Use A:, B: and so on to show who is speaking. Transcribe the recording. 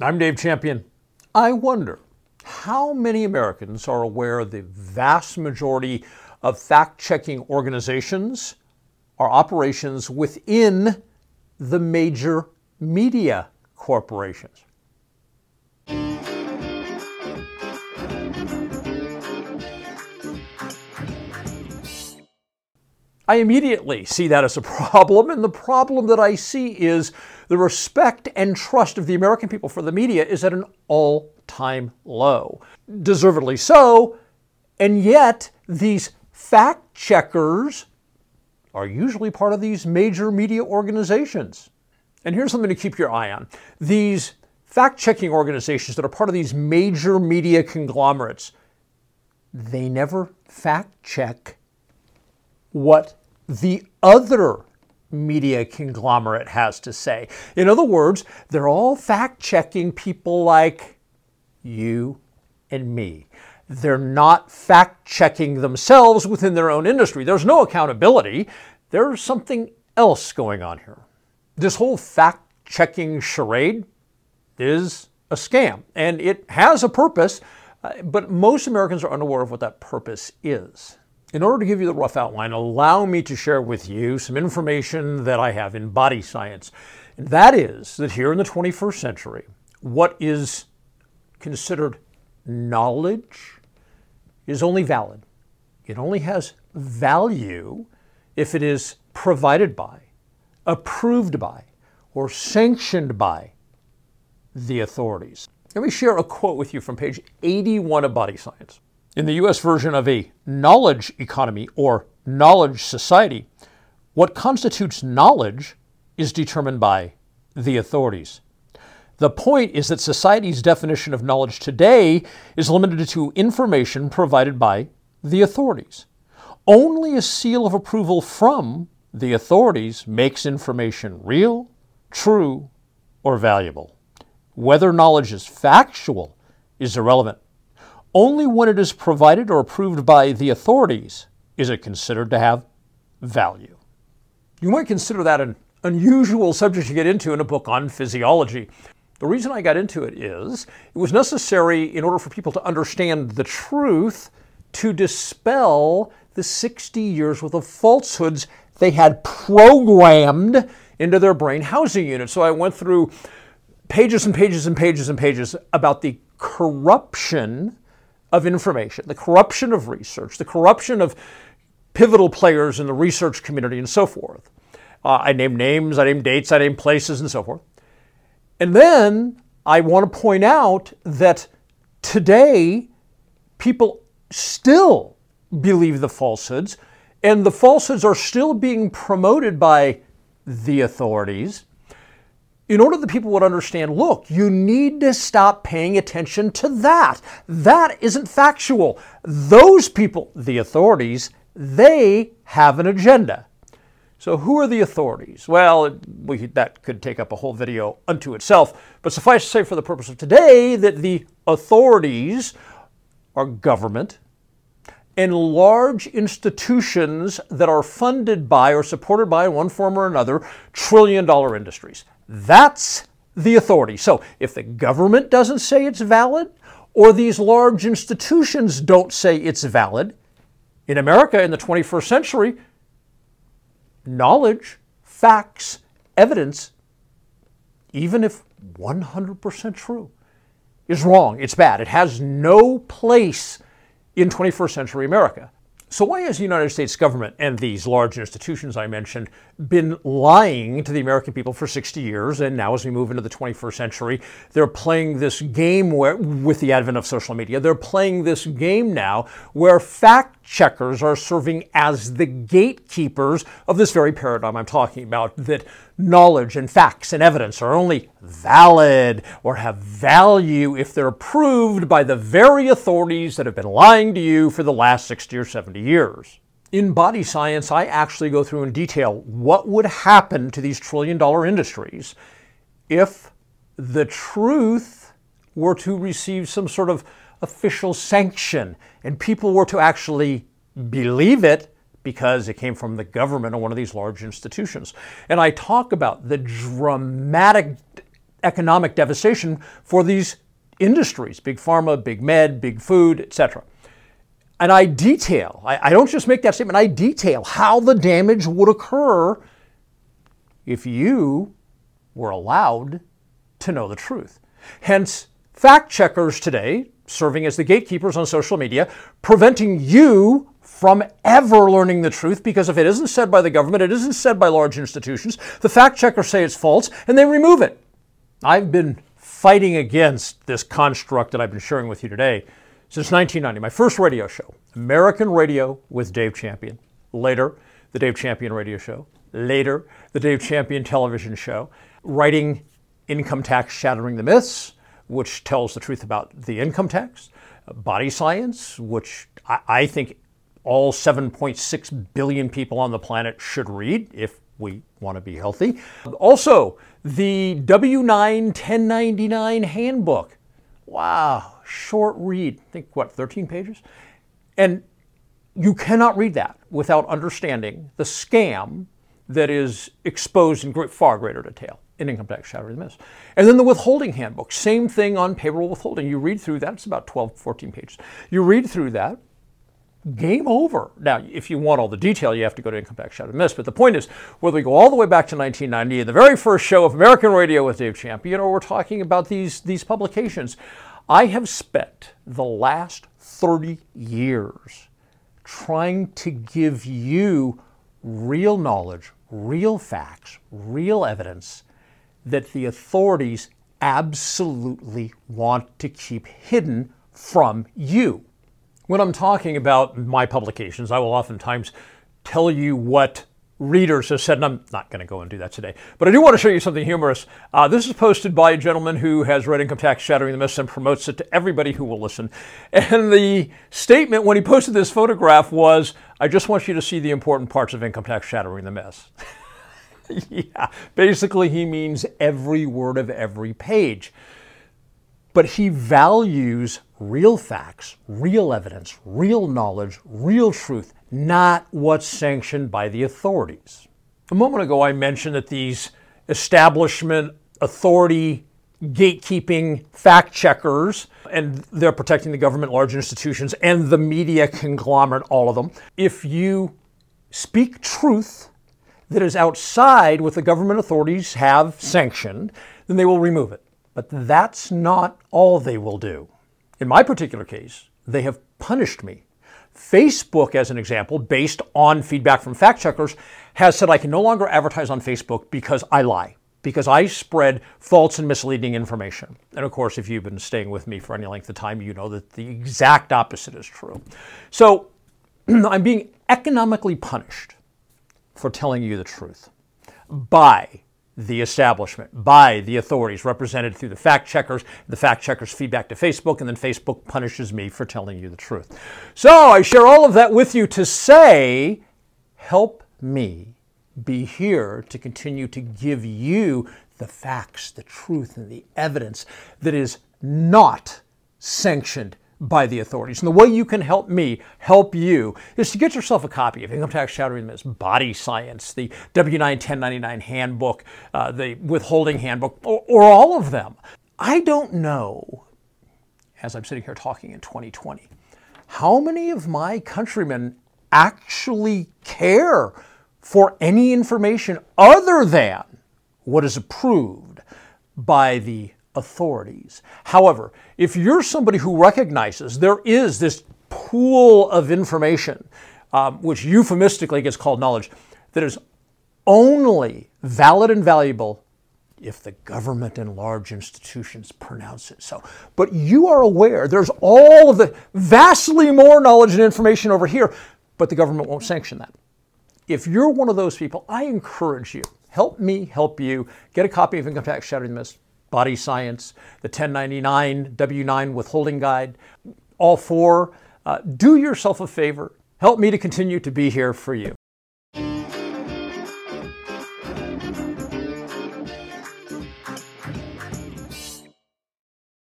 A: I'm Dave Champion. I wonder how many Americans are aware the vast majority of fact checking organizations are operations within the major media corporations. I immediately see that as a problem, and the problem that I see is the respect and trust of the American people for the media is at an all time low. Deservedly so, and yet these fact checkers are usually part of these major media organizations. And here's something to keep your eye on these fact checking organizations that are part of these major media conglomerates, they never fact check what the other media conglomerate has to say. In other words, they're all fact checking people like you and me. They're not fact checking themselves within their own industry. There's no accountability. There's something else going on here. This whole fact checking charade is a scam, and it has a purpose, uh, but most Americans are unaware of what that purpose is. In order to give you the rough outline, allow me to share with you some information that I have in body science. And that is that here in the 21st century, what is considered knowledge is only valid. It only has value if it is provided by, approved by, or sanctioned by the authorities. Let me share a quote with you from page 81 of Body Science. In the US version of a knowledge economy or knowledge society, what constitutes knowledge is determined by the authorities. The point is that society's definition of knowledge today is limited to information provided by the authorities. Only a seal of approval from the authorities makes information real, true, or valuable. Whether knowledge is factual is irrelevant. Only when it is provided or approved by the authorities is it considered to have value. You might consider that an unusual subject to get into in a book on physiology. The reason I got into it is it was necessary in order for people to understand the truth to dispel the 60 years worth of falsehoods they had programmed into their brain housing unit. So I went through pages and pages and pages and pages about the corruption of information, the corruption of research, the corruption of pivotal players in the research community, and so forth. Uh, I name names, I name dates, I name places, and so forth. And then I want to point out that today people still believe the falsehoods, and the falsehoods are still being promoted by the authorities in order that people would understand look, you need to stop paying attention to that. That isn't factual. Those people, the authorities, they have an agenda. So, who are the authorities? Well, we, that could take up a whole video unto itself, but suffice to say for the purpose of today that the authorities are government and large institutions that are funded by or supported by, in one form or another, trillion dollar industries. That's the authority. So if the government doesn't say it's valid, or these large institutions don't say it's valid, in America in the 21st century, knowledge, facts, evidence, even if 100% true, is wrong. It's bad. It has no place in 21st century America. So, why has the United States government and these large institutions I mentioned been lying to the American people for 60 years? And now, as we move into the 21st century, they're playing this game where, with the advent of social media, they're playing this game now where fact checkers are serving as the gatekeepers of this very paradigm I'm talking about that knowledge and facts and evidence are only valid or have value if they're approved by the very authorities that have been lying to you for the last 60 or 70 years. In body science, I actually go through in detail what would happen to these trillion dollar industries if the truth were to receive some sort of official sanction and people were to actually believe it because it came from the government or one of these large institutions. And I talk about the dramatic economic devastation for these industries big pharma, big med, big food, etc. And I detail, I, I don't just make that statement, I detail how the damage would occur if you were allowed to know the truth. Hence, fact checkers today serving as the gatekeepers on social media, preventing you from ever learning the truth because if it isn't said by the government, it isn't said by large institutions, the fact checkers say it's false and they remove it. I've been fighting against this construct that I've been sharing with you today since 1990. My first radio show, American Radio with Dave Champion. Later, the Dave Champion radio show. Later, the Dave Champion television show. Writing Income Tax Shattering the Myths, which tells the truth about the income tax. Body Science, which I, I think all 7.6 billion people on the planet should read if we want to be healthy. Also, the W9 1099 handbook. Wow, short read. I think what, 13 pages? And you cannot read that without understanding the scam that is exposed in far greater detail in income tax shattering the myths. And then the withholding handbook, same thing on payroll withholding. You read through that, it's about 12, 14 pages. You read through that, game over. Now, if you want all the detail, you have to go to Income Tax Shattering Myths. But the point is, whether we go all the way back to 1990, the very first show of American Radio with Dave Champion, or we're talking about these, these publications, I have spent the last 30 years trying to give you real knowledge, real facts, real evidence that the authorities absolutely want to keep hidden from you. When I'm talking about my publications, I will oftentimes tell you what readers have said, and I'm not going to go and do that today. But I do want to show you something humorous. Uh, this is posted by a gentleman who has read Income Tax Shattering the Myths and promotes it to everybody who will listen. And the statement when he posted this photograph was, I just want you to see the important parts of Income Tax Shattering the Myths. yeah, basically, he means every word of every page. But he values real facts, real evidence, real knowledge, real truth, not what's sanctioned by the authorities. A moment ago, I mentioned that these establishment authority gatekeeping fact checkers, and they're protecting the government, large institutions, and the media conglomerate, all of them. If you speak truth that is outside what the government authorities have sanctioned, then they will remove it. But that's not all they will do. In my particular case, they have punished me. Facebook, as an example, based on feedback from fact checkers, has said I can no longer advertise on Facebook because I lie, because I spread false and misleading information. And of course, if you've been staying with me for any length of time, you know that the exact opposite is true. So I'm being economically punished for telling you the truth by the establishment, by the authorities represented through the fact checkers, the fact checkers feedback to Facebook, and then Facebook punishes me for telling you the truth. So I share all of that with you to say, help me be here to continue to give you the facts, the truth, and the evidence that is not sanctioned by the authorities. And the way you can help me help you is to get yourself a copy of Income Tax Shattering Myths, Body Science, the W9 1099 Handbook, uh, the Withholding Handbook, or, or all of them. I don't know, as I'm sitting here talking in 2020, how many of my countrymen actually care for any information other than what is approved by the authorities. However, if you're somebody who recognizes there is this pool of information, um, which euphemistically gets called knowledge, that is only valid and valuable if the government and large institutions pronounce it so. But you are aware there's all of the vastly more knowledge and information over here, but the government won't sanction that. If you're one of those people, I encourage you, help me help you, get a copy of Income Tax Shattering the Myths, Body Science, the 1099 W9 Withholding Guide, all four. Uh, do yourself a favor. Help me to continue to be here for you.